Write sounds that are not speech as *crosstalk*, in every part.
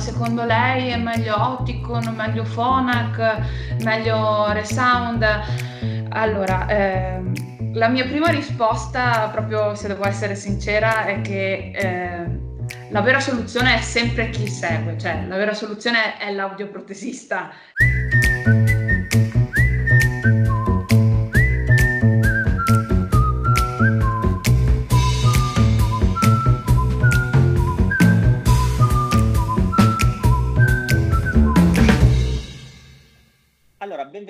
secondo lei è meglio Opticon, meglio Phonak, meglio Resound? Allora, ehm, la mia prima risposta, proprio se devo essere sincera, è che eh, la vera soluzione è sempre chi segue, cioè la vera soluzione è l'audioprotesista.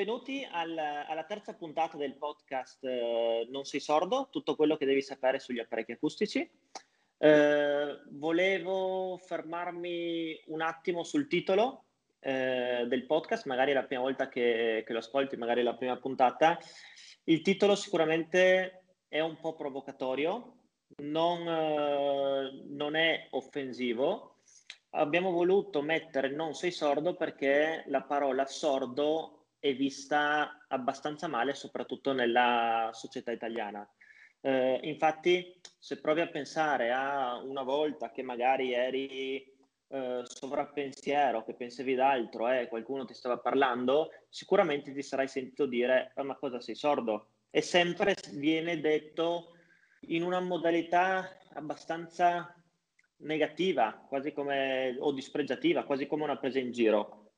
Benvenuti al, alla terza puntata del podcast eh, Non sei sordo, tutto quello che devi sapere sugli apparecchi acustici. Eh, volevo fermarmi un attimo sul titolo eh, del podcast, magari è la prima volta che, che, lo ascolti, magari è la prima puntata. Il titolo sicuramente è un po' provocatorio, non, eh, non è offensivo. Abbiamo voluto mettere non sei sordo perché la parola sordo è vista abbastanza male, soprattutto nella società italiana. Eh, infatti, se provi a pensare a una volta che magari eri eh, sovrappensiero, che pensavi d'altro e eh, qualcuno ti stava parlando, sicuramente ti sarai sentito dire: Ma cosa sei sordo? E sempre viene detto in una modalità abbastanza negativa, quasi come o dispregiativa, quasi come una presa in giro.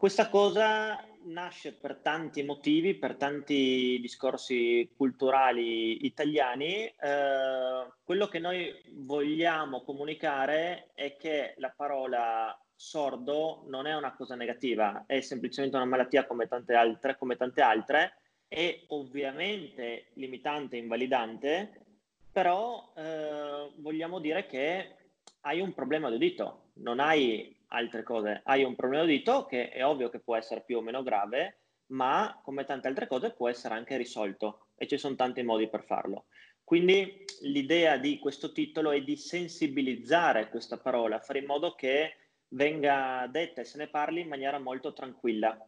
Questa cosa nasce per tanti motivi, per tanti discorsi culturali italiani. Eh, quello che noi vogliamo comunicare è che la parola sordo non è una cosa negativa, è semplicemente una malattia come tante altre, come tante altre è ovviamente limitante invalidante, però eh, vogliamo dire che hai un problema di udito, non hai altre cose. Hai un problema udito che è ovvio che può essere più o meno grave, ma come tante altre cose può essere anche risolto e ci sono tanti modi per farlo. Quindi l'idea di questo titolo è di sensibilizzare questa parola, fare in modo che venga detta e se ne parli in maniera molto tranquilla,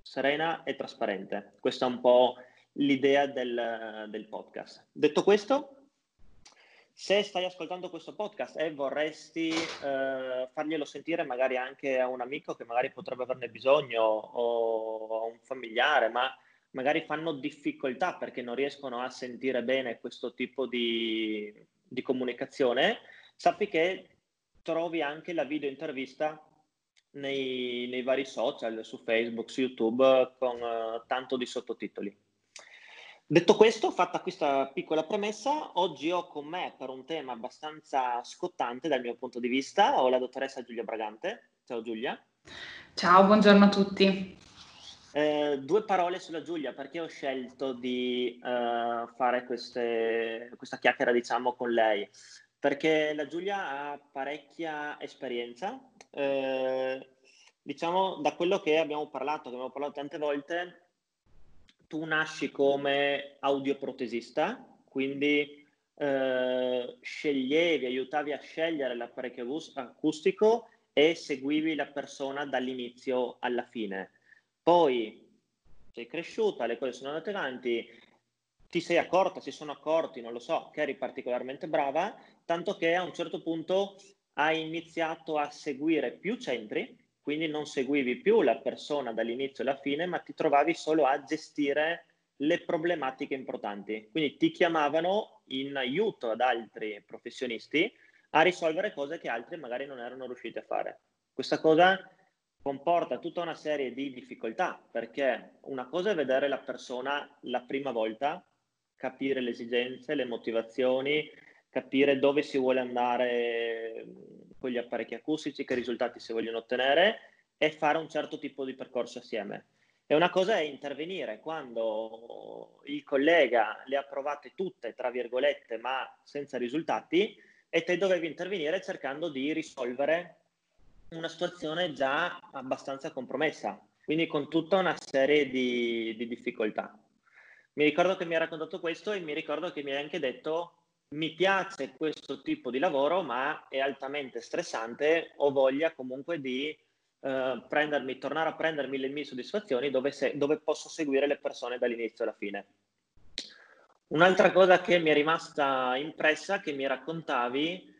serena e trasparente. Questa è un po' l'idea del, del podcast. Detto questo, se stai ascoltando questo podcast e vorresti eh, farglielo sentire magari anche a un amico che magari potrebbe averne bisogno o a un familiare, ma magari fanno difficoltà perché non riescono a sentire bene questo tipo di, di comunicazione, sappi che trovi anche la video intervista nei, nei vari social, su Facebook, su YouTube, con uh, tanto di sottotitoli. Detto questo, fatta questa piccola premessa, oggi ho con me per un tema abbastanza scottante dal mio punto di vista, ho la dottoressa Giulia Bragante. Ciao Giulia. Ciao, buongiorno a tutti. Eh, due parole sulla Giulia, perché ho scelto di eh, fare queste, questa chiacchiera, diciamo, con lei? Perché la Giulia ha parecchia esperienza, eh, diciamo, da quello che abbiamo parlato, che abbiamo parlato tante volte, tu nasci come audioprotesista, quindi eh, sceglievi, aiutavi a scegliere l'apparecchio acustico e seguivi la persona dall'inizio alla fine. Poi sei cresciuta, le cose sono andate avanti, ti sei accorta, si sono accorti, non lo so, che eri particolarmente brava, tanto che a un certo punto hai iniziato a seguire più centri quindi non seguivi più la persona dall'inizio alla fine, ma ti trovavi solo a gestire le problematiche importanti. Quindi ti chiamavano in aiuto ad altri professionisti a risolvere cose che altri magari non erano riusciti a fare. Questa cosa comporta tutta una serie di difficoltà, perché una cosa è vedere la persona la prima volta, capire le esigenze, le motivazioni, capire dove si vuole andare con gli apparecchi acustici, che risultati si vogliono ottenere e fare un certo tipo di percorso assieme. E una cosa è intervenire quando il collega le ha provate tutte, tra virgolette, ma senza risultati, e te dovevi intervenire cercando di risolvere una situazione già abbastanza compromessa, quindi con tutta una serie di, di difficoltà. Mi ricordo che mi ha raccontato questo e mi ricordo che mi ha anche detto mi piace questo tipo di lavoro, ma è altamente stressante, ho voglia comunque di eh, prendermi, tornare a prendermi le mie soddisfazioni dove, se, dove posso seguire le persone dall'inizio alla fine. Un'altra cosa che mi è rimasta impressa, che mi raccontavi,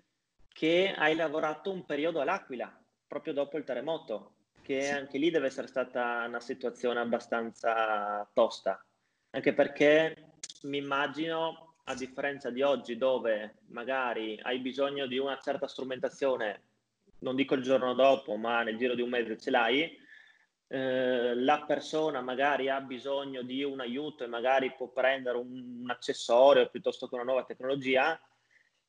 che hai lavorato un periodo all'Aquila, proprio dopo il terremoto, che sì. anche lì deve essere stata una situazione abbastanza tosta, anche perché mi immagino, a differenza di oggi, dove magari hai bisogno di una certa strumentazione, non dico il giorno dopo, ma nel giro di un mese ce l'hai, eh, la persona magari ha bisogno di un aiuto e magari può prendere un, un accessorio piuttosto che una nuova tecnologia,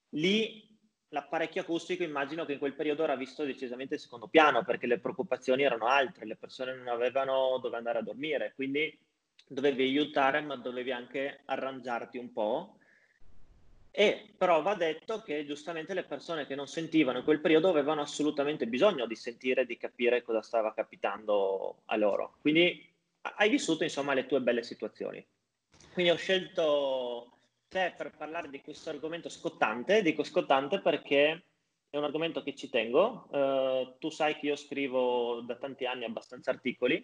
lì l'apparecchio acustico immagino che in quel periodo era visto decisamente in secondo piano perché le preoccupazioni erano altre, le persone non avevano dove andare a dormire, quindi dovevi aiutare ma dovevi anche arrangiarti un po'. E però va detto che giustamente le persone che non sentivano in quel periodo avevano assolutamente bisogno di sentire, di capire cosa stava capitando a loro. Quindi hai vissuto insomma le tue belle situazioni. Quindi ho scelto te per parlare di questo argomento scottante. Dico scottante perché è un argomento che ci tengo. Uh, tu sai che io scrivo da tanti anni abbastanza articoli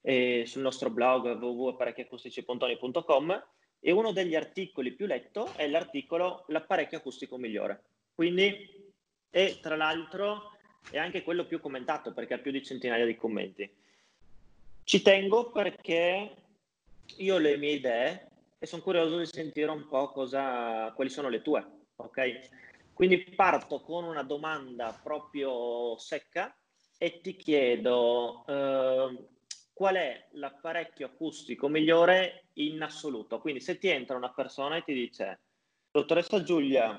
eh, sul nostro blog www.apparecchiacustici.com e uno degli articoli più letto è l'articolo L'apparecchio acustico migliore. Quindi, e tra l'altro è anche quello più commentato perché ha più di centinaia di commenti. Ci tengo perché io ho le mie idee e sono curioso di sentire un po' cosa, quali sono le tue, ok? Quindi parto con una domanda proprio secca e ti chiedo eh, qual è l'apparecchio acustico migliore in assoluto. Quindi se ti entra una persona e ti dice, dottoressa Giulia,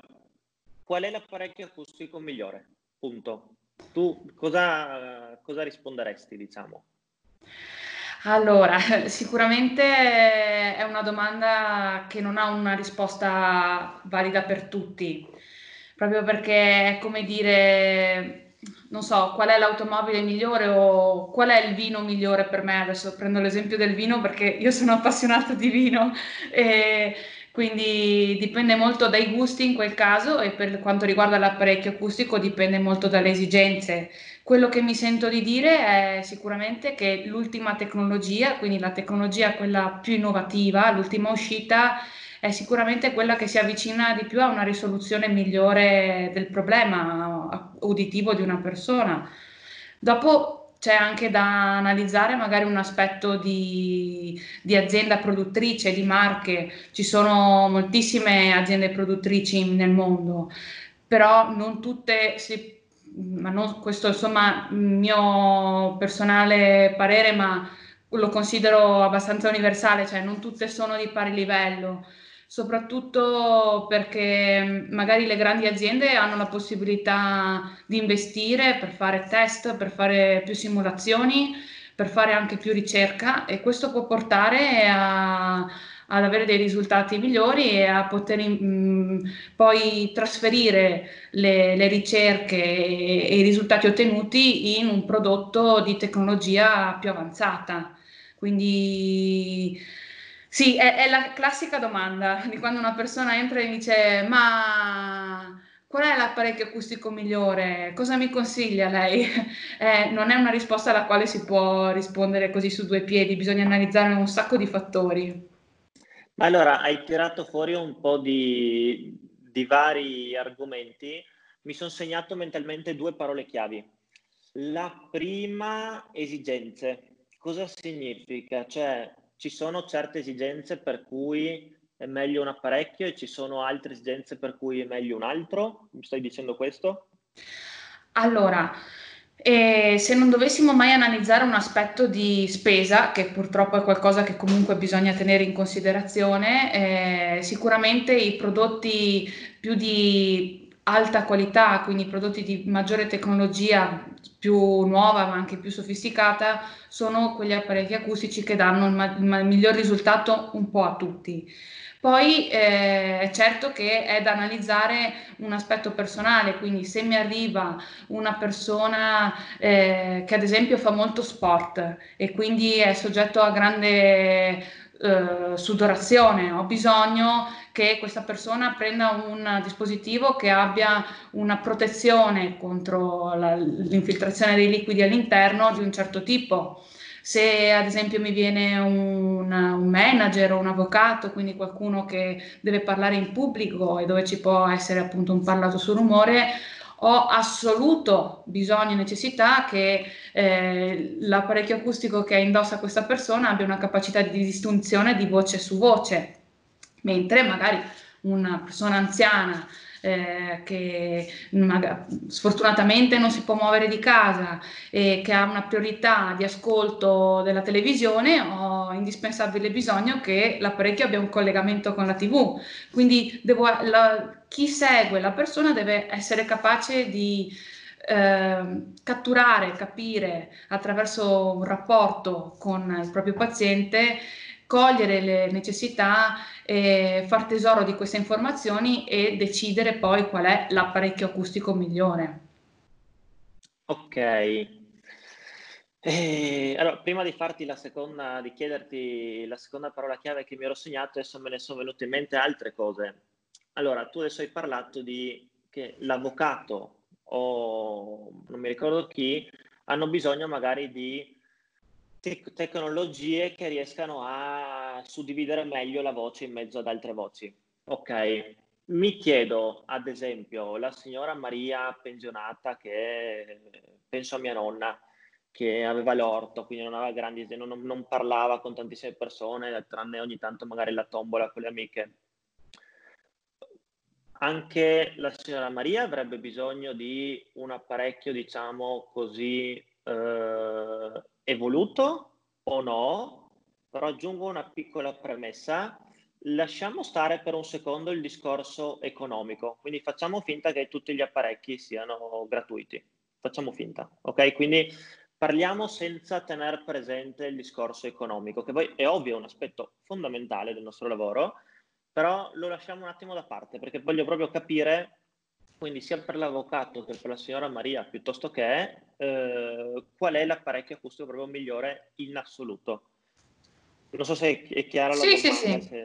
qual è l'apparecchio acustico migliore? Punto. Tu cosa, cosa risponderesti, diciamo? Allora, *laughs* sicuramente è una domanda che non ha una risposta valida per tutti, proprio perché è come dire non so, qual è l'automobile migliore o qual è il vino migliore per me. Adesso prendo l'esempio del vino perché io sono appassionata di vino e quindi dipende molto dai gusti in quel caso e per quanto riguarda l'apparecchio acustico dipende molto dalle esigenze. Quello che mi sento di dire è sicuramente che l'ultima tecnologia, quindi la tecnologia quella più innovativa, l'ultima uscita, è sicuramente quella che si avvicina di più a una risoluzione migliore del problema uditivo di una persona. Dopo c'è anche da analizzare magari un aspetto di, di, azienda produttrice, di marche. Ci sono moltissime aziende produttrici nel mondo, però non tutte si ma non, questo insomma mio personale parere, ma lo considero abbastanza universale, cioè non tutte sono di pari livello soprattutto perché mm, magari le grandi aziende hanno la possibilità di investire per fare test, per fare più simulazioni, per fare anche più ricerca e questo può portare a, ad avere dei risultati migliori e a poter mh, mm, poi trasferire le, le ricerche e, e, i risultati ottenuti in un prodotto di tecnologia più avanzata. Quindi sì, è, è, la classica domanda di quando una persona entra e dice ma qual è l'apparecchio acustico migliore? Cosa mi consiglia lei? *laughs* Eh, non è una risposta alla quale si può rispondere così su due piedi, bisogna analizzare un sacco di fattori. Allora, hai tirato fuori un po' di, di vari argomenti. Mi sono segnato mentalmente due parole chiavi. La prima, esigenze. Cosa significa? Cioè, ci sono certe esigenze per cui è meglio un apparecchio e ci sono altre esigenze per cui è meglio un altro? Mi stai dicendo questo? Allora, eh, se non dovessimo mai analizzare un aspetto di spesa, che purtroppo è qualcosa che comunque bisogna tenere in considerazione, eh, sicuramente i prodotti più di alta qualità, quindi prodotti di maggiore tecnologia, più nuova ma anche più sofisticata, sono quegli apparecchi acustici che danno il, ma- il miglior risultato un po' a tutti. Poi eh, è certo che è da analizzare un aspetto personale, quindi se mi arriva una persona eh, che ad esempio fa molto sport e quindi è soggetto a grande eh, sudorazione, ho bisogno che questa persona prenda un dispositivo che abbia una protezione contro la, l'infiltrazione dei liquidi all'interno di un certo tipo. Se ad esempio mi viene un, un manager o un avvocato, quindi qualcuno che deve parlare in pubblico e dove ci può essere appunto un parlato su rumore, ho assoluto bisogno e necessità che eh, l'apparecchio acustico che indossa questa persona abbia una capacità di distinzione di voce su voce, mentre magari una persona anziana eh, che magari, sfortunatamente non si può muovere di casa e che ha una priorità di ascolto della televisione, ho indispensabile bisogno che l'apparecchio abbia un collegamento con la TV. Quindi devo, la, chi segue la persona deve essere capace di eh, catturare, capire attraverso un rapporto con il proprio paziente cogliere le necessità, eh, far tesoro di queste informazioni e decidere poi qual è l'apparecchio acustico migliore. Ok. Eh, allora, prima di farti la seconda, di chiederti la seconda parola chiave che mi ero segnato, adesso me ne sono venute in mente altre cose. Allora, tu adesso hai parlato di che l'avvocato o non mi ricordo chi hanno bisogno magari di tec- tecnologie che riescano a suddividere meglio la voce in mezzo ad altre voci. Ok, mi chiedo, ad esempio, la signora Maria pensionata che penso a mia nonna, che aveva l'orto, quindi non aveva grandi, non, non parlava con tantissime persone, tranne ogni tanto magari la tombola con le amiche. Anche la signora Maria avrebbe bisogno di un apparecchio, diciamo così, eh, evoluto o no, però aggiungo una piccola premessa. Lasciamo stare per un secondo il discorso economico, quindi facciamo finta che tutti gli apparecchi siano gratuiti. Facciamo finta, ok? Quindi parliamo senza tenere presente il discorso economico, che poi è ovvio, è un aspetto fondamentale del nostro lavoro, però lo lasciamo un attimo da parte perché voglio proprio capire quindi sia per l'avvocato che per la signora Maria, piuttosto che eh, qual è l'apparecchio acustico proprio migliore in assoluto. Non so se è chiara la sì, domanda. Sì, sì, sì.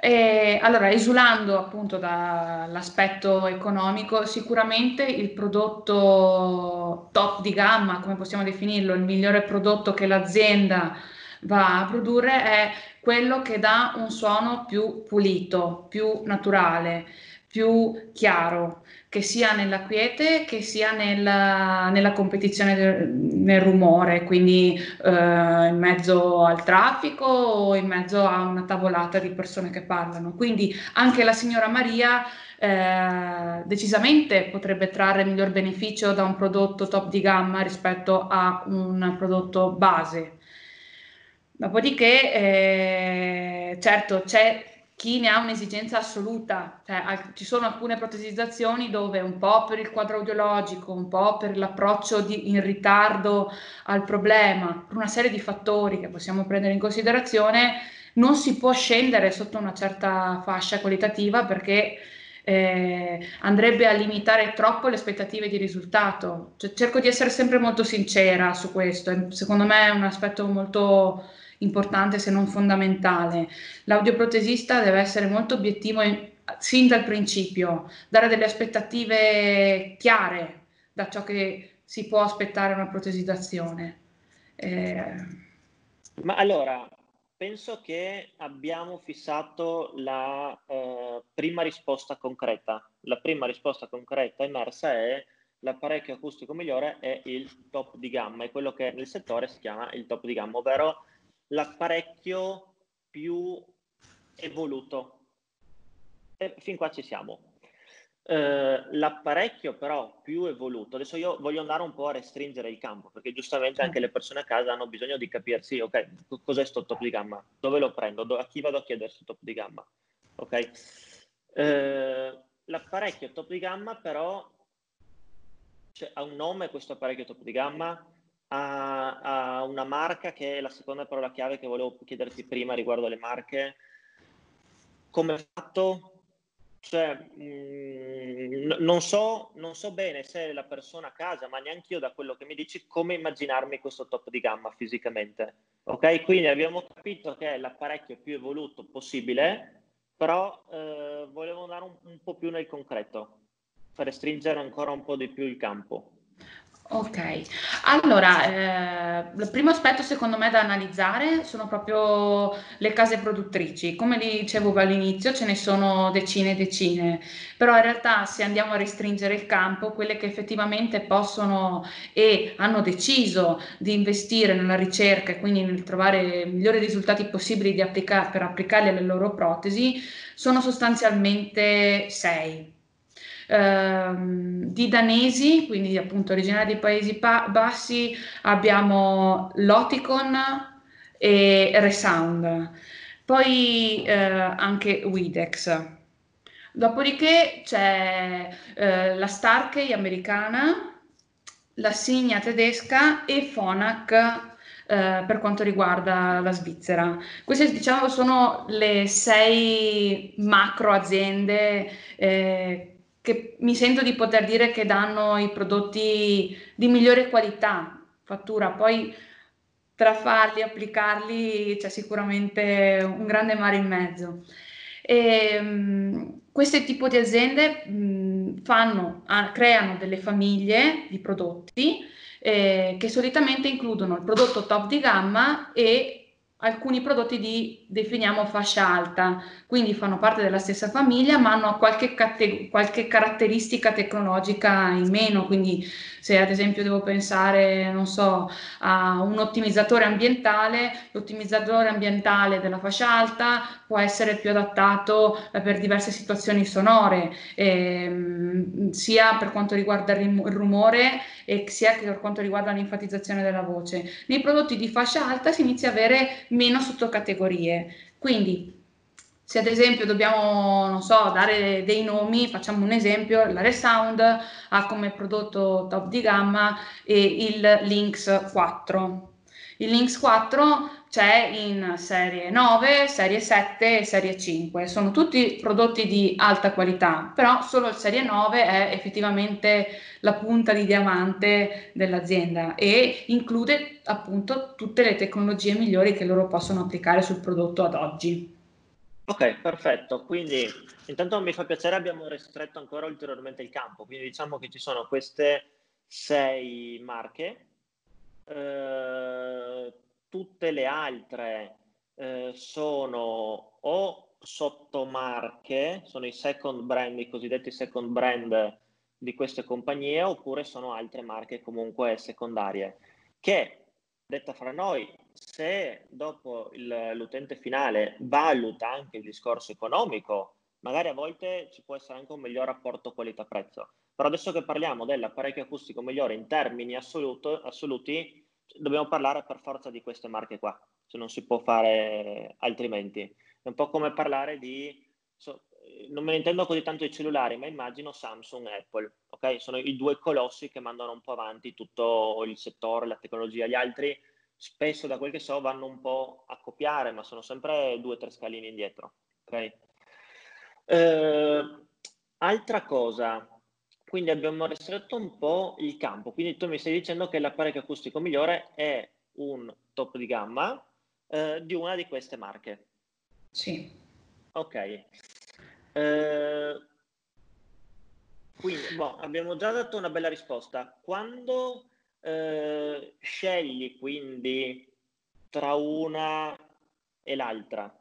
Eh, allora, esulando appunto dall'aspetto economico, sicuramente il prodotto top di gamma, come possiamo definirlo, il migliore prodotto che l'azienda va a produrre è quello che dà un suono più pulito, più naturale, più chiaro che sia nella quiete che sia nella, nella competizione del, nel rumore, quindi eh, in mezzo al traffico o in mezzo a una tavolata di persone che parlano. Quindi anche la signora Maria eh, decisamente potrebbe trarre miglior beneficio da un prodotto top di gamma rispetto a un prodotto base. Dopodiché, eh, certo, c'è chi ne ha un'esigenza assoluta, cioè, ci sono alcune protesizzazioni dove un po' per il quadro audiologico, un po' per l'approccio di, in ritardo al problema, per una serie di fattori che possiamo prendere in considerazione, non si può scendere sotto una certa fascia qualitativa perché eh, andrebbe a limitare troppo le aspettative di risultato. Cioè, cerco di essere sempre molto sincera su questo, secondo me è un aspetto molto importante se non fondamentale. L'audioprotesista deve essere molto obiettivo in, sin dal principio, dare delle aspettative chiare da ciò che si può aspettare una protesizzazione. Eh... Ma allora, penso che abbiamo fissato la eh, prima risposta concreta. La prima risposta concreta emersa è l'apparecchio acustico migliore è il top di gamma, è quello che nel settore si chiama il top di gamma, ovvero l'apparecchio più evoluto. E fin qua ci siamo. Uh, l'apparecchio però più evoluto, adesso io voglio andare un po' a restringere il campo perché giustamente anche le persone a casa hanno bisogno di capirsi, ok, cos'è sto top di gamma, dove lo prendo, Do- a chi vado a chiedere sto top di gamma, ok? Uh, l'apparecchio top di gamma però cioè, ha un nome questo apparecchio top di gamma, a, a, una marca che è la seconda parola chiave che volevo chiederti prima riguardo alle marche. Come fatto? Cioè, mh, mm, non, so, non so bene se la persona a casa, ma neanche io da quello che mi dici, come immaginarmi questo top di gamma fisicamente. Ok, quindi abbiamo capito che è l'apparecchio più evoluto possibile, però eh, volevo andare un, un po' più nel concreto per restringere ancora un po' di più il campo. Ok, allora eh, il primo aspetto secondo me da analizzare sono proprio le case produttrici. Come dicevo all'inizio, ce ne sono decine e decine, però in realtà se andiamo a restringere il campo, quelle che effettivamente possono e hanno deciso di investire nella ricerca e quindi nel trovare i migliori risultati possibili applica- per applicarli alle loro protesi, sono sostanzialmente sei ehm, di danesi, quindi appunto originari dei Paesi pa- Bassi, abbiamo Loticon e Resound, poi eh, anche Widex. Dopodiché c'è eh, la Starkey americana, la Signa tedesca e Phonak eh, per quanto riguarda la Svizzera. Queste diciamo sono le sei macro aziende eh, che mi sento di poter dire che danno i prodotti di migliore qualità, fattura, poi tra farli applicarli c'è sicuramente un grande mare in mezzo. E, um, questi tipi di aziende um, fanno, ah, creano delle famiglie di prodotti eh, che solitamente includono il prodotto top di gamma e alcuni prodotti di definiamo fascia alta, quindi fanno parte della stessa famiglia ma hanno qualche, qualche caratteristica tecnologica in meno, quindi se ad esempio devo pensare, non so, a un ottimizzatore ambientale, l'ottimizzatore ambientale della fascia alta può essere più adattato eh, per diverse situazioni sonore, ehm, sia per quanto riguarda il rumore e sia per quanto riguarda l'enfatizzazione della voce. Nei prodotti di fascia alta si inizia a avere meno sottocategorie, quindi se ad esempio dobbiamo, non so, dare dei nomi, facciamo un esempio, la Resound ha come prodotto top di gamma il Lynx 4. Il Lynx 4 c'è in serie 9, serie 7 e serie 5. Sono tutti prodotti di alta qualità, però solo il serie 9 è effettivamente la punta di diamante dell'azienda e include appunto tutte le tecnologie migliori che loro possono applicare sul prodotto ad oggi. Ok, perfetto. Quindi intanto mi fa piacere, abbiamo ristretto ancora ulteriormente il campo. Quindi diciamo che ci sono queste sei marche. Eh, tutte le altre eh, sono o sottomarche, sono i second brand, i cosiddetti second brand di queste compagnie, oppure sono altre marche comunque secondarie, che detta fra noi, se dopo il, l'utente finale valuta anche il discorso economico, magari a volte ci può essere anche un miglior rapporto qualità-prezzo. Però adesso che parliamo dell'apparecchio acustico migliore in termini assoluto, assoluti, dobbiamo parlare per forza di queste marche qua, se non si può fare altrimenti. È un po' come parlare di, so, non me ne intendo così tanto di cellulari, ma immagino Samsung e Apple, ok? Sono i due colossi che mandano un po' avanti tutto il settore, la tecnologia. Gli altri spesso, da quel che so, vanno un po' a copiare, ma sono sempre due o tre scalini indietro, ok? Eh, altra cosa, quindi abbiamo ristretto un po' il campo, quindi tu mi stai dicendo che l'apparecchio acustico migliore è un top di gamma eh, di una di queste marche. Sì. Ok. Eh, quindi, boh, abbiamo già dato una bella risposta. Quando eh, scegli quindi tra una e l'altra?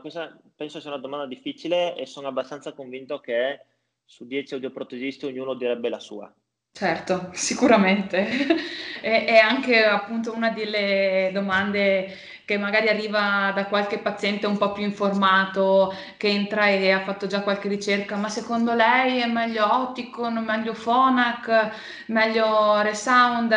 Questa penso sia una domanda difficile e sono abbastanza convinto che su 10 audioprotesisti ognuno direbbe la sua. Certo, sicuramente. *laughs* è, anche appunto una delle domande che magari arriva da qualche paziente un po' più informato, che entra e ha fatto già qualche ricerca, ma secondo lei è meglio Oticon, meglio Phonak, meglio Resound?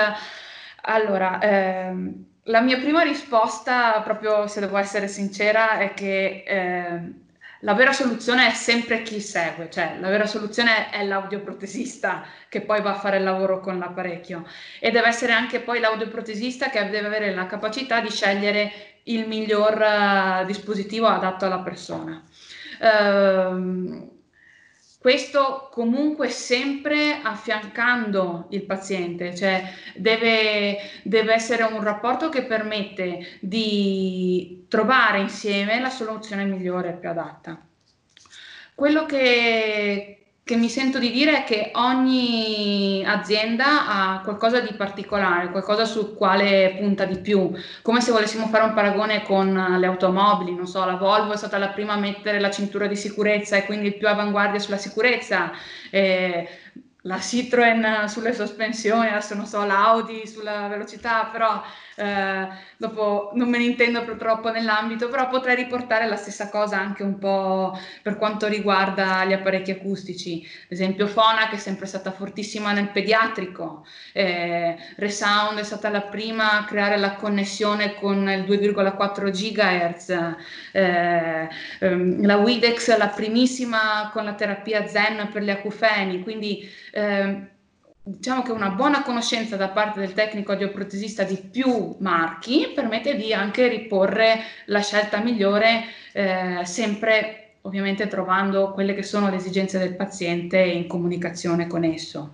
Allora, ehm, la mia prima risposta, proprio se devo essere sincera, è che... Eh, la vera soluzione è sempre chi segue, cioè la vera soluzione è l'audioprotesista che poi va a fare il lavoro con l'apparecchio e deve essere anche poi l'audioprotesista che deve avere la capacità di scegliere il miglior uh, dispositivo adatto alla persona. Uh, questo comunque sempre affiancando il paziente, cioè deve, deve, essere un rapporto che permette di trovare insieme la soluzione migliore e più adatta. Quello che che mi sento di dire è che ogni azienda ha qualcosa di particolare, qualcosa sul quale punta di più, come se volessimo fare un paragone con le automobili, non so, la Volvo è stata la prima a mettere la cintura di sicurezza e quindi più avanguardia sulla sicurezza. Eh, la Citroen sulle sospensioni, adesso non so, l'Audi sulla velocità, però eh, dopo non me ne intendo troppo nell'ambito, però potrei riportare la stessa cosa anche un po' per quanto riguarda gli apparecchi acustici. Ad esempio Fona che è sempre stata fortissima nel pediatrico, eh, Resound è stata la prima a creare la connessione con il 2,4 GHz, eh, ehm, la Widex la primissima con la terapia Zen per gli acufeni, quindi eh, diciamo che una buona conoscenza da parte del tecnico audioprotesista di più marchi permette di anche riporre la scelta migliore eh, sempre ovviamente trovando quelle che sono le esigenze del paziente in comunicazione con esso.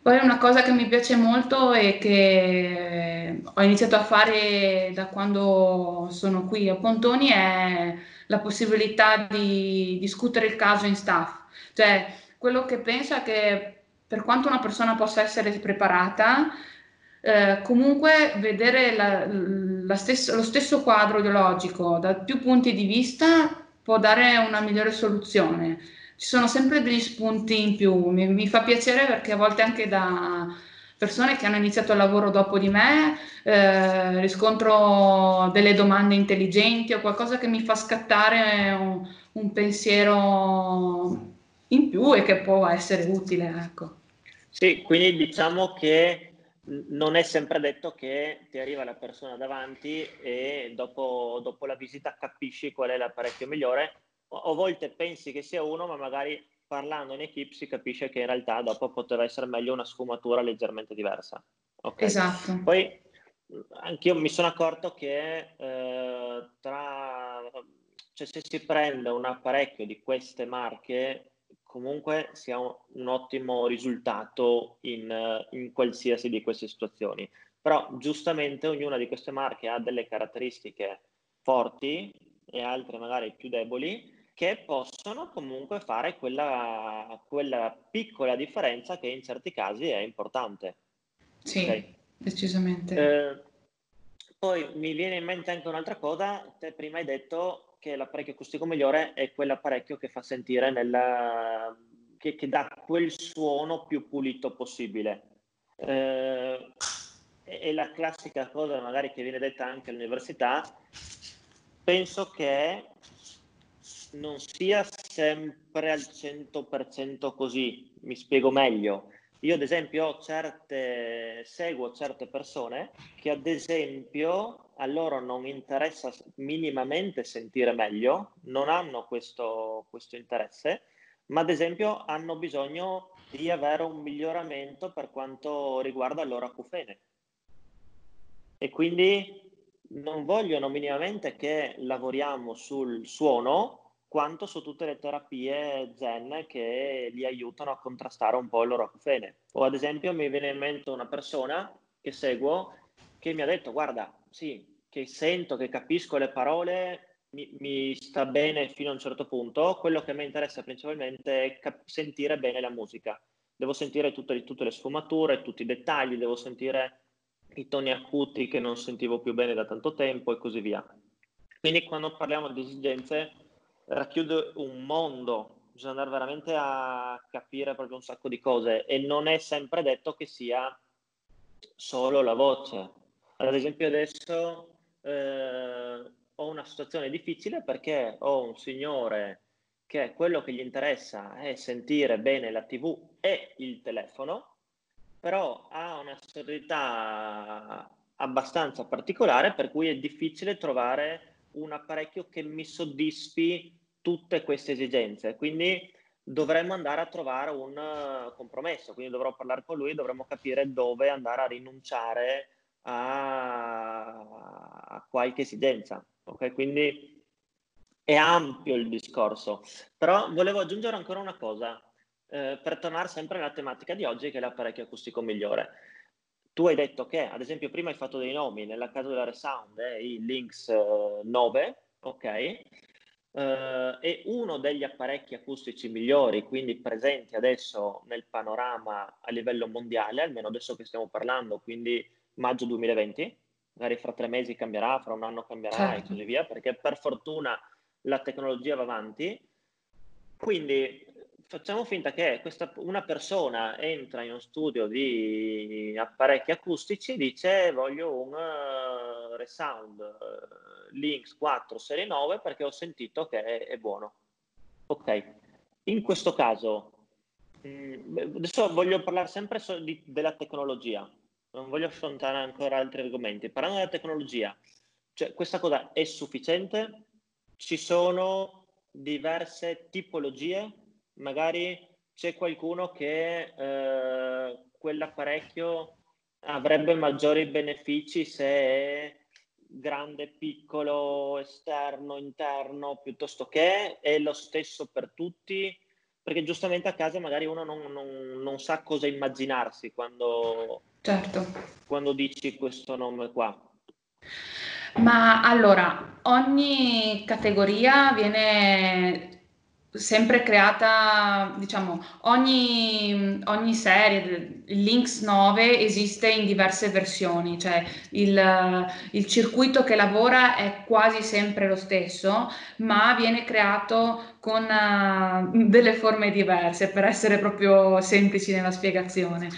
Poi una cosa che mi piace molto e che ho iniziato a fare da quando sono qui a Pontoni è la possibilità di discutere il caso in staff. Cioè, quello che penso è che per quanto una persona possa essere preparata, eh, comunque vedere la, la stesso, lo stesso quadro ideologico da più punti di vista può dare una migliore soluzione. Ci sono sempre degli spunti in più, mi, mi fa piacere perché a volte anche da persone che hanno iniziato il lavoro dopo di me eh, riscontro delle domande intelligenti o qualcosa che mi fa scattare un, un pensiero in più e che può essere utile. Ecco. Sì, quindi diciamo che non è sempre detto che ti arriva la persona davanti e dopo, dopo la visita capisci qual è l'apparecchio migliore. O, a volte pensi che sia uno, ma magari parlando in equip si capisce che in realtà dopo poteva essere meglio una sfumatura leggermente diversa. Okay. Esatto. Poi anch'io mi sono accorto che eh, tra, cioè, se si prende un apparecchio di queste marche comunque sia un, un ottimo risultato in, in, qualsiasi di queste situazioni. Però giustamente ognuna di queste marche ha delle caratteristiche forti e altre magari più deboli che possono comunque fare quella, quella piccola differenza che in certi casi è importante. Sì, okay? decisamente. Eh, poi mi viene in mente anche un'altra cosa, te prima hai detto che l'apparecchio acustico migliore è quell'apparecchio che fa sentire nella, che, che dà quel suono più pulito possibile. Eh, è la classica cosa magari che viene detta anche all'università. Penso che non sia sempre al 100% così, mi spiego meglio. Io ad esempio certe, seguo certe persone che ad esempio a loro non interessa minimamente sentire meglio, non hanno questo, questo interesse, ma ad esempio hanno bisogno di avere un miglioramento per quanto riguarda il loro acufene. E quindi non vogliono minimamente che lavoriamo sul suono, quanto su tutte le terapie zen che li aiutano a contrastare un po' il loro acufene. O ad esempio mi viene in mente una persona che seguo che mi ha detto guarda, sì, che sento, che capisco le parole, mi, mi sta bene fino a un certo punto, quello che mi interessa principalmente è cap- sentire bene la musica. Devo sentire tutte, tutte le sfumature, tutti i dettagli, devo sentire i toni acuti che non sentivo più bene da tanto tempo e così via. Quindi quando parliamo di esigenze racchiude un mondo, bisogna andare veramente a capire proprio un sacco di cose e non è sempre detto che sia solo la voce. Ad esempio adesso eh, ho una situazione difficile perché ho un signore che quello che gli interessa è sentire bene la TV e il telefono, però ha una sordità abbastanza particolare per cui è difficile trovare un apparecchio che mi soddisfi tutte queste esigenze. Quindi dovremmo andare a trovare un uh, compromesso, quindi dovrò parlare con lui dovremmo capire dove andare a rinunciare a, a qualche esigenza. Okay? Quindi è ampio il discorso, però volevo aggiungere ancora una cosa, eh, per tornare sempre alla tematica di oggi, che è l'apparecchio acustico migliore. Tu hai detto che, ad esempio, prima hai fatto dei nomi, nella casa della Resound, eh, i Lynx eh, 9, ok? Eh, è uno degli apparecchi acustici migliori, quindi presenti adesso nel panorama a livello mondiale, almeno adesso che stiamo parlando, quindi maggio 2020, magari fra tre mesi cambierà, fra un anno cambierà certo. e così via, perché per fortuna la tecnologia va avanti. Quindi facciamo finta che questa, una persona entra in uno studio di apparecchi acustici e dice voglio un uh, Resound Lynx 4 serie 9 perché ho sentito che è, è buono. Ok, in questo caso, mh, mm, adesso voglio parlare sempre so di, della tecnologia, non voglio affrontare ancora altri argomenti. Parlando della tecnologia, cioè, questa cosa è sufficiente? Ci sono diverse tipologie magari c'è qualcuno che eh, quell'apparecchio avrebbe maggiori benefici se è grande, piccolo, esterno, interno, piuttosto che è lo stesso per tutti, perché giustamente a casa magari uno non, non, non sa cosa immaginarsi quando, certo. quando dici questo nome qua. Ma allora, ogni categoria viene sempre creata, diciamo, ogni, ogni serie, il Lynx 9 esiste in diverse versioni, cioè il, il, circuito che lavora è quasi sempre lo stesso, ma viene creato con uh, delle forme diverse per essere proprio semplici nella spiegazione.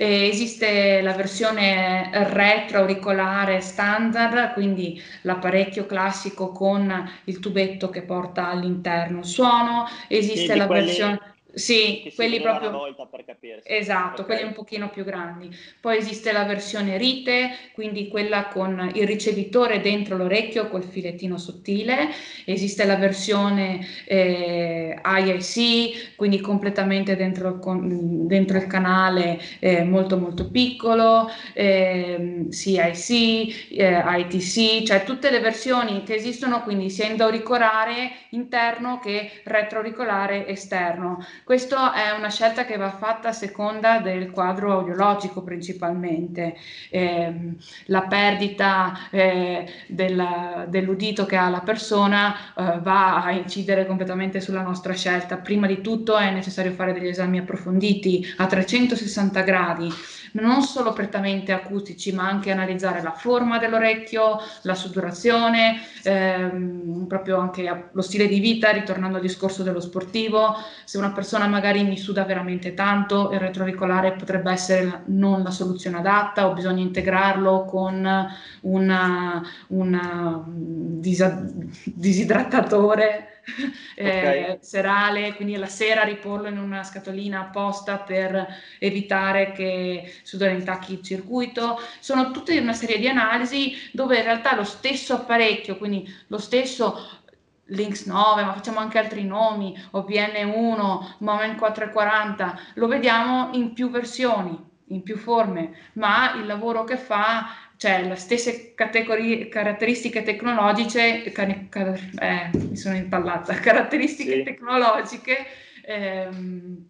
Eh, esiste la versione retro auricolare standard, quindi l'apparecchio classico con il tubetto che porta all'interno il suono, esiste la quelli... versione sì, quelli proprio... Volta per capirsi. Esatto, okay. quelli un pochino più grandi. Poi esiste la versione Rite, quindi quella con il ricevitore dentro l'orecchio col filettino sottile. Esiste la versione eh, IIC, quindi completamente dentro il, dentro il canale eh, molto molto piccolo, eh, CIC, eh, ITC, cioè tutte le versioni che esistono, quindi sia endoauricolare interno che retroauricolare esterno. Questa è una scelta che va fatta a seconda del quadro audiologico principalmente. Eh, la perdita eh, del, dell'udito che ha la persona eh, va a incidere completamente sulla nostra scelta. Prima di tutto è necessario fare degli esami approfonditi a 360 gradi non solo prettamente acustici, ma anche analizzare la forma dell'orecchio, la sudorazione, ehm, proprio anche lo stile di vita, ritornando al discorso dello sportivo. Se una persona magari mi suda veramente tanto, il retroauricolare potrebbe essere non la soluzione adatta o bisogna integrarlo con una, una disidratatore *laughs* okay. eh, serale, quindi la sera riporlo in una scatolina apposta per evitare che sudore intacchi il circuito. Sono tutte una serie di analisi dove in realtà lo stesso apparecchio, quindi lo stesso Lynx 9, ma facciamo anche altri nomi, OPN1, Moment 440, lo vediamo in più versioni, in più forme, ma il lavoro che fa cioè le stesse caratteristiche tecnologiche, eh, mi sono impallata, *laughs* caratteristiche sì. tecnologiche ehm,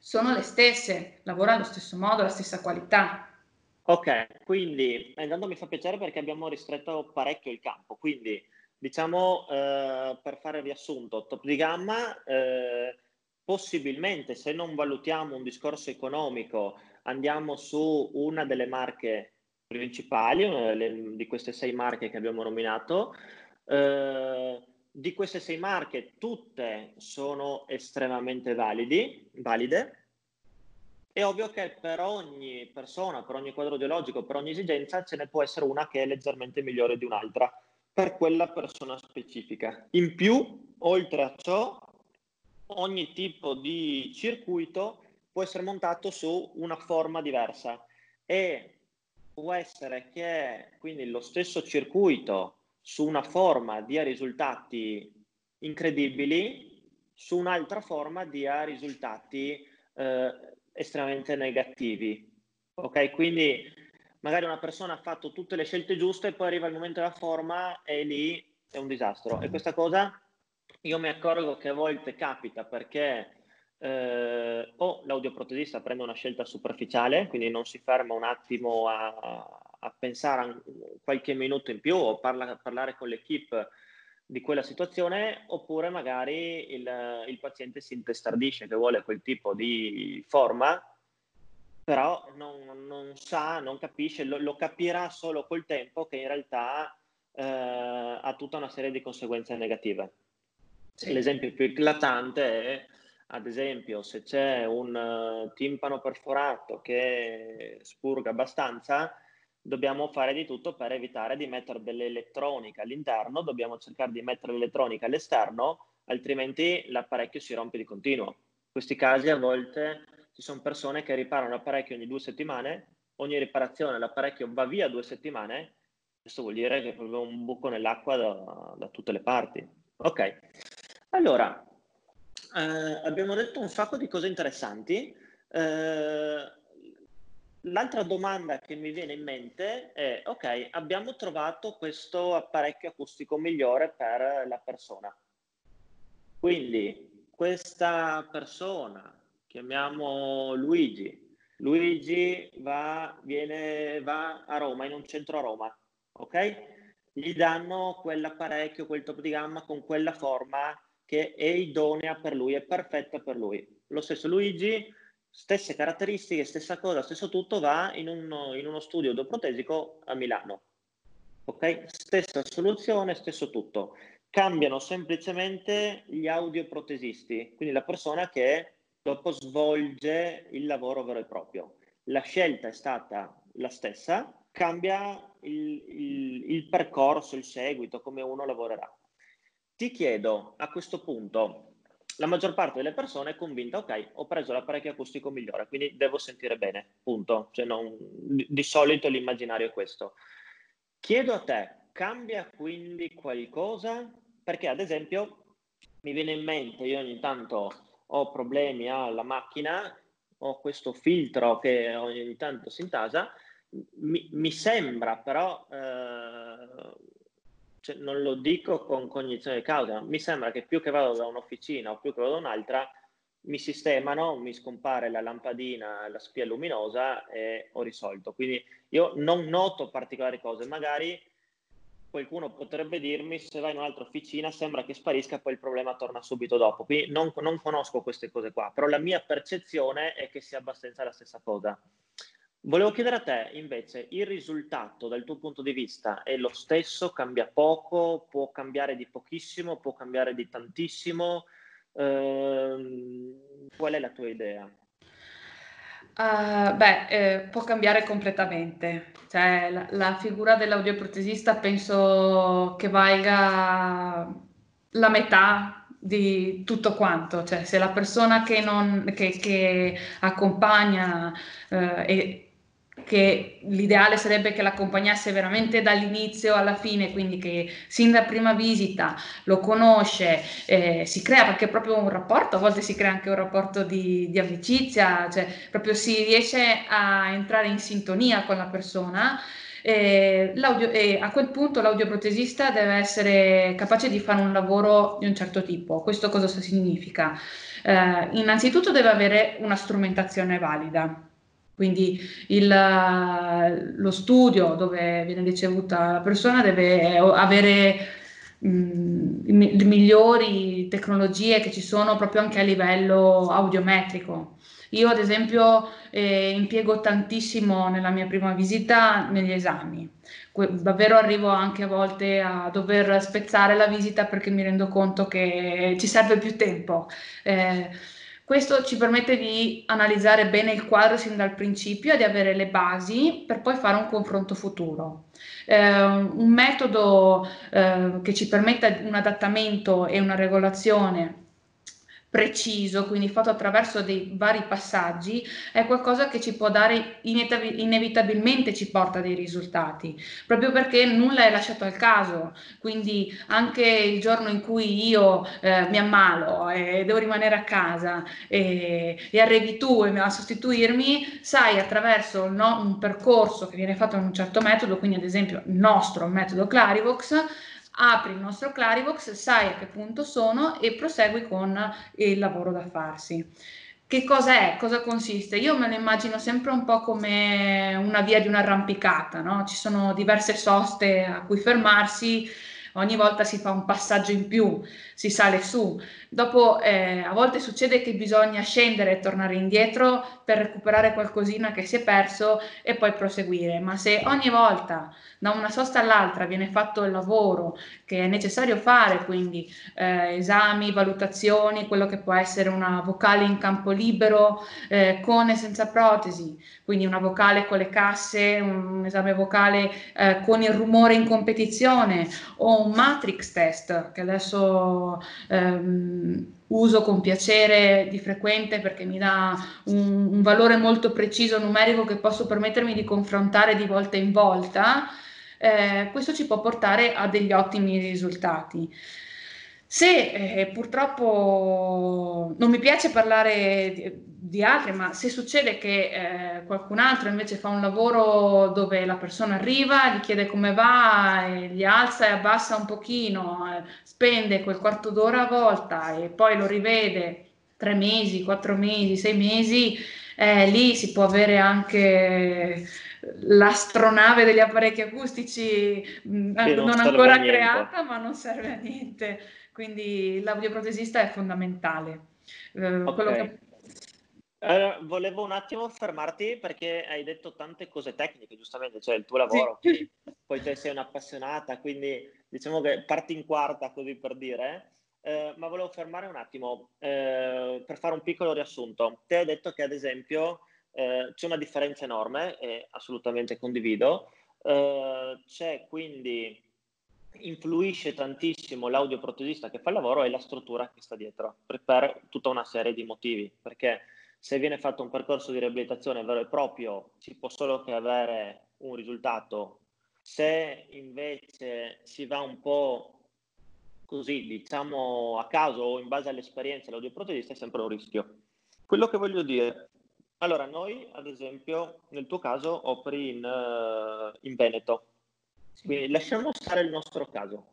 sono le stesse, lavora allo stesso modo, alla stessa qualità. Ok, quindi intanto mi fa piacere perché abbiamo ristretto parecchio il campo, quindi diciamo eh, per fare riassunto, top di gamma, eh, possibilmente se non valutiamo un discorso economico andiamo su una delle marche principali, le, di queste sei marche che abbiamo nominato. Eh, di queste sei marche tutte sono estremamente validi, valide. È ovvio che per ogni persona, per ogni quadro geologico, per ogni esigenza, ce ne può essere una che è leggermente migliore di un'altra per quella persona specifica. In più, oltre a ciò, ogni tipo di circuito può essere montato su una forma diversa e può essere che quindi lo stesso circuito su una forma dia risultati incredibili, su un'altra forma dia risultati eh, estremamente negativi. Ok, quindi magari una persona ha fatto tutte le scelte giuste, poi arriva il momento della forma e lì è un disastro. E questa cosa io mi accorgo che a volte capita perché eh, o l'audioprotesista prende una scelta superficiale, quindi non si ferma un attimo a, a pensare qualche minuto in più o parla, parlare con l'equipe di quella situazione oppure magari il, il paziente si intestardisce che vuole quel tipo di forma però non, non sa, non capisce, lo, lo, capirà solo col tempo che in realtà eh, ha tutta una serie di conseguenze negative. Sì. L'esempio più eclatante è, ad esempio, se c'è un uh, timpano perforato che spurga abbastanza, dobbiamo fare di tutto per evitare di mettere dell'elettronica all'interno, dobbiamo cercare di mettere l'elettronica all'esterno, altrimenti l'apparecchio si rompe di continuo. In questi casi a volte ci sono persone che riparano l'apparecchio ogni due settimane, ogni riparazione l'apparecchio va via due settimane, questo vuol dire che proprio un buco nell'acqua da, da tutte le parti. Ok, allora, eh, abbiamo detto un sacco di cose interessanti. Eh, l'altra domanda che mi viene in mente è, ok, abbiamo trovato questo apparecchio acustico migliore per la persona. Quindi questa persona chiamiamo Luigi. Luigi va, viene, va a Roma, in un centro a Roma, ok? Gli danno quell'apparecchio, quel top di gamma con quella forma che è idonea per lui, è perfetta per lui. Lo stesso Luigi, stesse caratteristiche, stessa cosa, stesso tutto, va in, un, in uno studio odoprotesico a Milano. Ok? Stessa soluzione, stesso tutto. Cambiano semplicemente gli audioprotesisti, quindi la persona che dopo svolge il lavoro vero e proprio. La scelta è stata la stessa, cambia il, il, il percorso, il seguito, come uno lavorerà. Ti chiedo a questo punto, la maggior parte delle persone è convinta, ok, ho preso l'apparecchio acustico migliore, quindi devo sentire bene, punto. Cioè non, di, di solito l'immaginario è questo. Chiedo a te, cambia quindi qualcosa? Perché ad esempio mi viene in mente, io ogni tanto ho problemi alla macchina, ho questo filtro che ogni tanto si intasa, mi, mi sembra però, eh, cioè non lo dico con cognizione di causa, mi sembra che più che vado da un'officina o più che vado da un'altra, mi sistemano, mi scompare la lampadina, la spia luminosa e ho risolto. Quindi io non noto particolari cose, magari qualcuno potrebbe dirmi se vai in un'altra officina sembra che sparisca poi il problema torna subito dopo. Quindi non, non, conosco queste cose qua, però la mia percezione è che sia abbastanza la stessa cosa. Volevo chiedere a te invece, il risultato dal tuo punto di vista è lo stesso, cambia poco, può cambiare di pochissimo, può cambiare di tantissimo? Eh, qual è la tua idea? Uh, beh, eh, può cambiare completamente. Cioè, la, la figura dell'audioprotesista penso che valga la metà di tutto quanto. Cioè, se la persona che, non, che, che accompagna eh, e che l'ideale sarebbe che l'accompagnasse veramente dall'inizio alla fine, quindi che sin da prima visita lo conosce, eh, si crea perché è proprio un rapporto, a volte si crea anche un rapporto di, di amicizia, cioè proprio si riesce a entrare in sintonia con la persona. Eh, e a quel punto l'audioprotesista deve essere capace di fare un lavoro di un certo tipo. Questo cosa significa? Eh, innanzitutto deve avere una strumentazione valida quindi il, lo studio dove viene ricevuta la persona deve avere mh, le migliori tecnologie che ci sono proprio anche a livello audiometrico. Io ad esempio eh, impiego tantissimo nella mia prima visita negli esami. Que- davvero arrivo anche a volte a dover spezzare la visita perché mi rendo conto che ci serve più tempo. Eh, questo ci permette di analizzare bene il quadro sin dal principio e di avere le basi per poi fare un confronto futuro. Eh, un metodo eh, che ci permetta un adattamento e una regolazione preciso, quindi fatto attraverso dei vari passaggi, è qualcosa che ci può dare inevitabilmente ci porta dei risultati, proprio perché nulla è lasciato al caso. Quindi anche il giorno in cui io eh, mi ammalo e devo rimanere a casa e, e arrivi tu a sostituirmi, sai attraverso no, un percorso che viene fatto in un certo metodo, quindi ad esempio il nostro metodo Clarivox, apri il nostro Clarivox, sai a che punto sono e prosegui con il lavoro da farsi. Che cosa è? Cosa consiste? Io me lo immagino sempre un po' come una via di un'arrampicata, no? Ci sono diverse soste a cui fermarsi, ogni volta si fa un passaggio in più, si sale su. Dopo eh, a volte succede che bisogna scendere e tornare indietro per recuperare qualcosina che si è perso e poi proseguire, ma se ogni volta da una sosta all'altra viene fatto il lavoro che è necessario fare, quindi eh, esami, valutazioni, quello che può essere una vocale in campo libero eh, con e senza protesi, quindi una vocale con le casse, un esame vocale eh, con il rumore in competizione o un matrix test che adesso ehm, uso con piacere di frequente perché mi dà un, un valore molto preciso numerico che posso permettermi di confrontare di volta in volta eh, questo ci può portare a degli ottimi risultati. Se eh, purtroppo non mi piace parlare di, di, altri, ma se succede che eh, qualcun altro invece fa un lavoro dove la persona arriva, gli chiede come va, e gli alza e abbassa un pochino, eh, spende quel quarto d'ora a volta e poi lo rivede tre mesi, quattro mesi, sei mesi, eh, lì si può avere anche l'astronave degli apparecchi acustici mm, non, non ancora creata, ma non serve a niente. Quindi l'audioprotesista è fondamentale. Eh, okay. che... eh, volevo un attimo fermarti perché hai detto tante cose tecniche, giustamente, cioè il tuo lavoro, sì. poi te sei un'appassionata, quindi diciamo che parti in quarta così per dire. Eh, ma volevo fermare un attimo eh, per fare un piccolo riassunto. Te hai detto che ad esempio eh, c'è una differenza enorme e assolutamente condivido. Eh, c'è quindi influisce tantissimo l'audioprotesista che fa il lavoro e la struttura che sta dietro per, per, tutta una serie di motivi perché se viene fatto un percorso di riabilitazione vero e proprio si può solo che avere un risultato se invece si va un po' così diciamo a caso o in base all'esperienza l'audioprotesista è sempre un rischio quello che voglio dire allora, noi ad esempio, nel tuo caso, operi in, uh, in Veneto. Quindi lasciamo stare il nostro caso.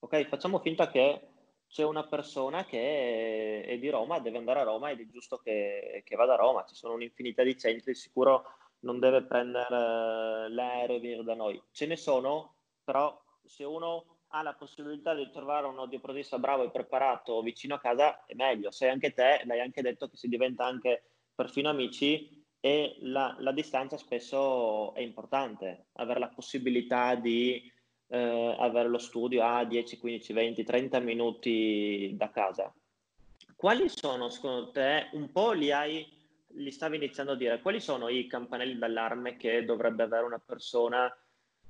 Ok, facciamo finta che c'è una persona che è, di Roma, deve andare a Roma ed è giusto che, che, vada a Roma. Ci sono un'infinità di centri, sicuro non deve prendere uh, l'aereo e venire da noi. Ce ne sono, però se uno ha la possibilità di trovare un audioprotista bravo e preparato vicino a casa è meglio. Se anche te, l'hai anche detto che si diventa anche perfino amici e la, la distanza spesso è importante, avere la possibilità di eh, avere lo studio a 10, 15, 20, 30 minuti da casa. Quali sono secondo te, un po' li hai, li stavi iniziando a dire, quali sono i campanelli d'allarme che dovrebbe avere una persona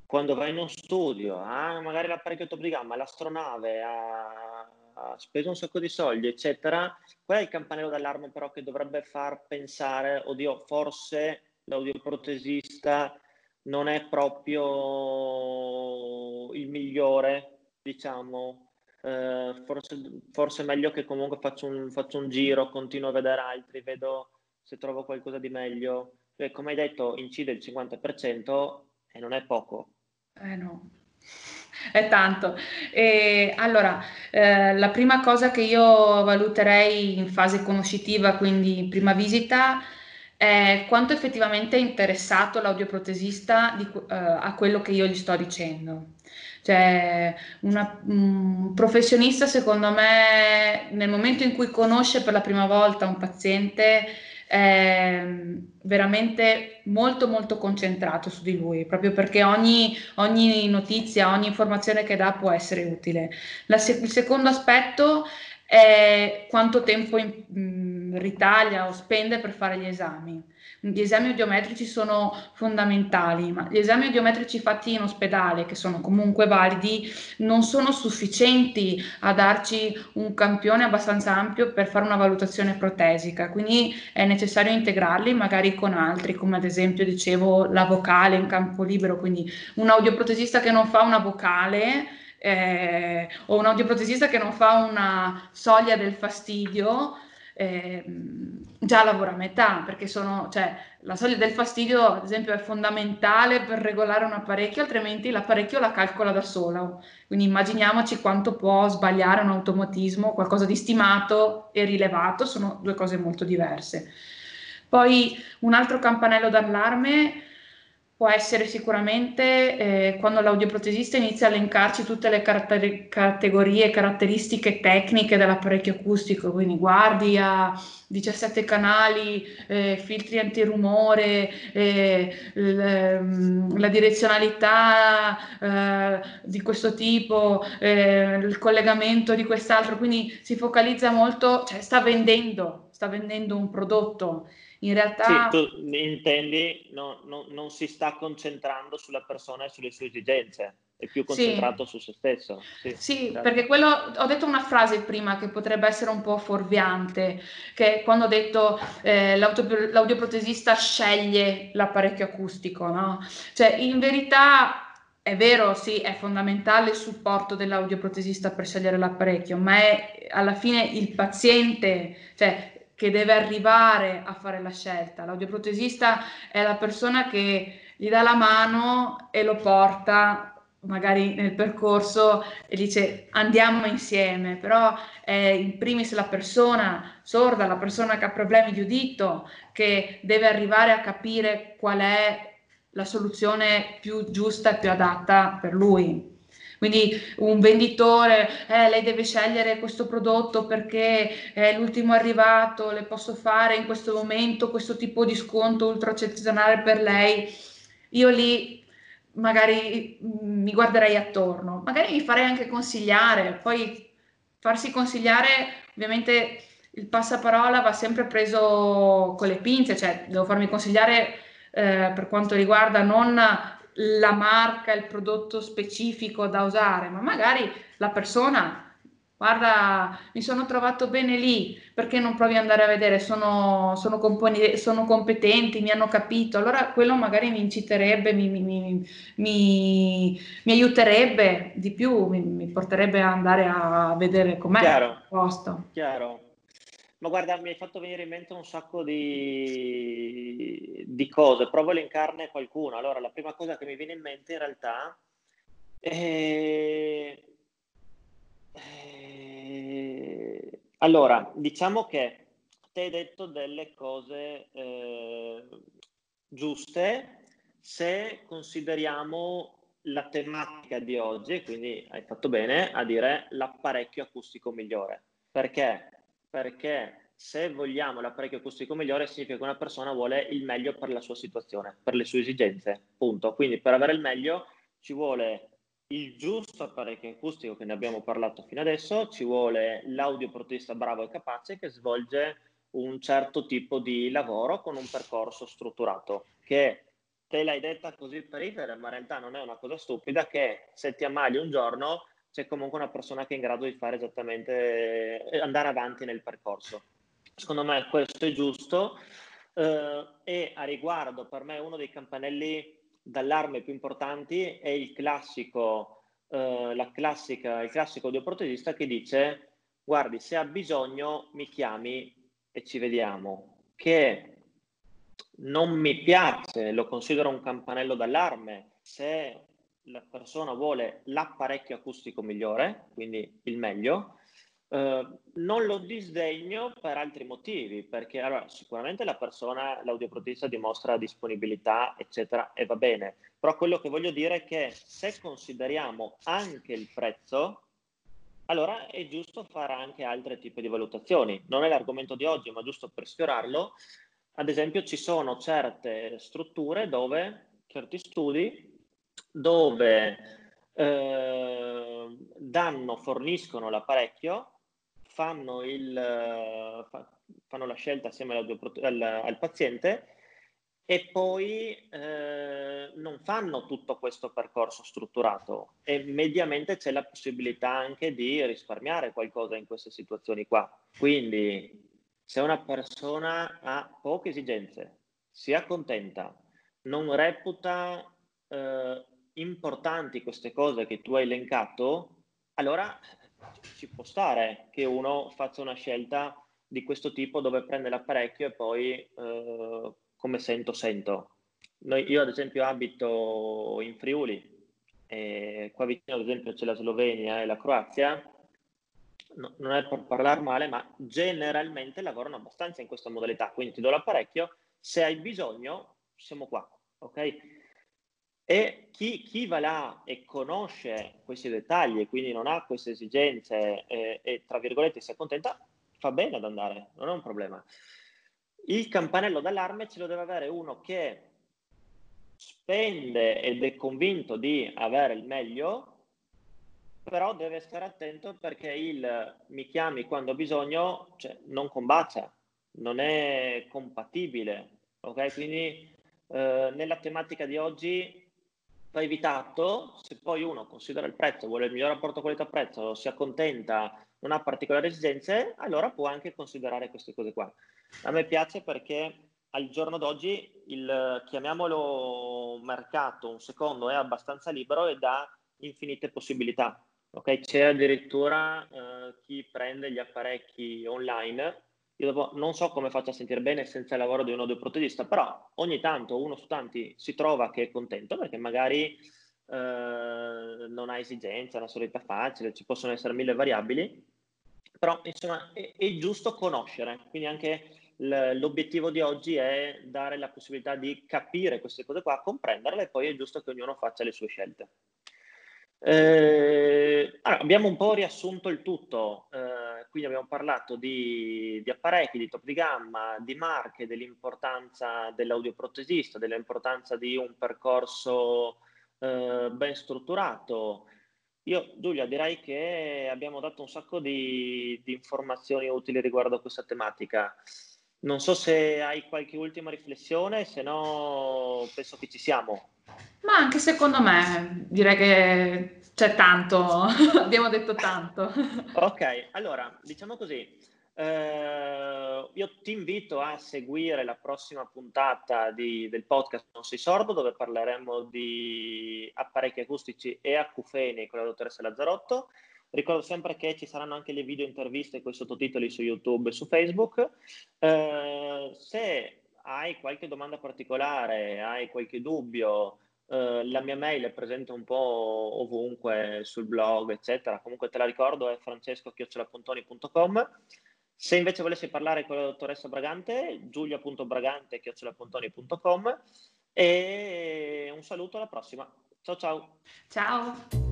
quando va in uno studio, ha magari l'apparecchio top di gamma, l'astronave, ha speso un sacco di soldi, eccetera, qual è il campanello d'allarme però che dovrebbe far pensare, oddio, forse l'audioprotesista non è proprio il migliore, diciamo, eh, forse, forse, è meglio che comunque faccio un, faccio un, giro, continuo a vedere altri, vedo se trovo qualcosa di meglio. Cioè, come hai detto, incide il 50% e non è poco. Eh no è tanto. E, allora, eh, la prima cosa che io valuterei in fase conoscitiva, quindi prima visita, è quanto effettivamente è interessato l'audioprotesista di, uh, a quello che io gli sto dicendo. Cioè, un professionista, secondo me, nel momento in cui conosce per la prima volta un paziente, è veramente molto molto concentrato su di lui, proprio perché ogni, ogni notizia, ogni informazione che dà può essere utile. La, il secondo aspetto è quanto tempo in, mh, ritaglia o spende per fare gli esami. Gli esami audiometrici sono fondamentali, ma gli esami audiometrici fatti in ospedale, che sono comunque validi, non sono sufficienti a darci un campione abbastanza ampio per fare una valutazione protesica, quindi è necessario integrarli magari con altri, come ad esempio dicevo la vocale in campo libero, quindi un audioprotesista che non fa una vocale eh, o un audioprotesista che non fa una soglia del fastidio eh, già lavora a metà, perché sono, cioè, la soglia del fastidio, ad esempio, è fondamentale per regolare un apparecchio, altrimenti l'apparecchio la calcola da solo. Quindi immaginiamoci quanto può sbagliare un automatismo, qualcosa di stimato e rilevato, sono due cose molto diverse. Poi un altro campanello d'allarme può essere sicuramente eh, quando l'audioprotesista inizia a elencarci tutte le caratter- categorie, caratteristiche tecniche dell'apparecchio acustico, quindi guardi a 17 canali, eh, filtri antirumore, eh, l- ehm, la direzionalità eh, di questo tipo, eh, il collegamento di quest'altro, quindi si focalizza molto, cioè sta vendendo, sta vendendo un prodotto in realtà... Sì, tu intendi, no, no, non si sta concentrando sulla persona e sulle sue esigenze, è più concentrato sì. su se stesso. Sì, sì certo. perché quello, ho detto una frase prima che potrebbe essere un po' fuorviante, che quando ho detto eh, l'audioprotesista sceglie l'apparecchio acustico, no? Cioè, in verità... È vero, sì, è fondamentale il supporto dell'audioprotesista per scegliere l'apparecchio, ma è alla fine il paziente, cioè che deve arrivare a fare la scelta. L'audioprotesista è la persona che gli dà la mano e lo porta magari nel percorso e dice andiamo insieme, però è in primis la persona sorda, la persona che ha problemi di udito, che deve arrivare a capire qual è la soluzione più giusta e più adatta per lui. Quindi un venditore, eh, lei deve scegliere questo prodotto perché è l'ultimo arrivato, le posso fare in questo momento questo tipo di sconto ultra eccezionale per lei. Io lì magari mm, mi guarderei attorno, magari mi farei anche consigliare, poi farsi consigliare ovviamente il passaparola va sempre preso con le pinze, cioè devo farmi consigliare eh, per quanto riguarda non la marca, il prodotto specifico da usare, ma magari la persona, guarda, mi sono trovato bene lì, perché non provi ad andare a vedere, sono, sono, componi- sono competenti, mi hanno capito, allora quello magari mi inciterebbe, mi, mi, mi, mi aiuterebbe di più, mi, porterebbe ad andare a vedere com'è chiaro, il posto. Chiaro. Ma guarda, mi hai fatto venire in mente un sacco di, di cose, provo a elencarne qualcuno. Allora, la prima cosa che mi viene in mente in realtà è... è... Allora, diciamo che te hai detto delle cose eh, giuste se consideriamo la tematica di oggi, quindi hai fatto bene a dire l'apparecchio acustico migliore. Perché? Perché se vogliamo l'apparecchio acustico migliore significa che una persona vuole il meglio per la sua situazione, per le sue esigenze, punto. Quindi per avere il meglio ci vuole il giusto apparecchio acustico che ne abbiamo parlato fino adesso, ci vuole l'audioprotista bravo e capace che svolge un certo tipo di lavoro con un percorso strutturato, che te l'hai detta così per ridere, ma in realtà non è una cosa stupida che se ti ammali un giorno c'è comunque una persona che è in grado di fare esattamente, eh, andare avanti nel percorso. Secondo me questo è giusto eh, e a riguardo per me uno dei campanelli d'allarme più importanti è il classico, eh, la classica, il classico audioprotesista che dice guardi se ha bisogno mi chiami e ci vediamo, che non mi piace, lo considero un campanello d'allarme se la persona vuole l'apparecchio acustico migliore, quindi il meglio, eh, non lo disdegno per altri motivi, perché allora, sicuramente la persona, l'audioprotista dimostra disponibilità, eccetera, e va bene, però quello che voglio dire è che se consideriamo anche il prezzo, allora è giusto fare anche altri tipi di valutazioni. Non è l'argomento di oggi, ma giusto per sfiorarlo, ad esempio ci sono certe strutture dove certi studi dove eh, danno, forniscono l'apparecchio, fanno, il, fanno la scelta assieme al, al paziente e poi eh, non fanno tutto questo percorso strutturato e mediamente c'è la possibilità anche di risparmiare qualcosa in queste situazioni qua. Quindi se una persona ha poche esigenze, si accontenta, non reputa eh, importanti queste cose che tu hai elencato, allora ci può stare che uno faccia una scelta di questo tipo dove prende l'apparecchio e poi eh, come sento sento. Noi, io ad esempio abito in Friuli e qua vicino ad esempio c'è la Slovenia e la Croazia, no, non è per parlare male, ma generalmente lavorano abbastanza in questa modalità, quindi ti do l'apparecchio, se hai bisogno siamo qua, ok? E chi, chi, va là e conosce questi dettagli e quindi non ha queste esigenze e, e, tra virgolette si accontenta, fa bene ad andare, non è un problema. Il campanello d'allarme ce lo deve avere uno che spende ed è convinto di avere il meglio, però deve stare attento perché il mi chiami quando ho bisogno cioè, non combacia, non è compatibile. Ok? Quindi eh, nella tematica di oggi va evitato, se poi uno considera il prezzo, vuole il miglior rapporto qualità-prezzo, si accontenta, non ha particolari esigenze, allora può anche considerare queste cose qua. A me piace perché al giorno d'oggi il, chiamiamolo mercato, un secondo, è abbastanza libero e dà infinite possibilità. Okay? C'è addirittura eh, chi prende gli apparecchi online io dopo non so come faccia a sentire bene senza il lavoro di uno protetista, però ogni tanto uno su tanti si trova che è contento perché magari eh, non ha esigenza, è una solita facile, ci possono essere mille variabili, però insomma è, è giusto conoscere, quindi anche l'obiettivo di oggi è dare la possibilità di capire queste cose qua, comprenderle e poi è giusto che ognuno faccia le sue scelte. Eh, allora, abbiamo un po' riassunto il tutto, eh, quindi abbiamo parlato di, di, apparecchi, di top di gamma, di marche, dell'importanza dell'audioprotesista, dell'importanza di un percorso eh, ben strutturato. Io, Giulia, direi che abbiamo dato un sacco di, di informazioni utili riguardo a questa tematica. Non so se hai qualche ultima riflessione, se no penso che ci siamo. Ma anche secondo me direi che c'è tanto, *laughs* abbiamo detto tanto. *laughs* Ok, allora diciamo così, eh, io ti invito a seguire la prossima puntata di, del podcast Non sei sordo dove parleremo di apparecchi acustici e acufeni con la dottoressa Lazzarotto. Ricordo sempre che ci saranno anche le video interviste con i sottotitoli su YouTube e su Facebook. Eh, se hai qualche domanda particolare, hai qualche dubbio, eh, la mia mail è presente un po' ovunque sul blog, eccetera. Comunque te la ricordo, è francesco-pontoni.com. Se invece volessi parlare con la dottoressa Bragante, giulia.bragante.com e un saluto alla prossima. Ciao ciao. Ciao.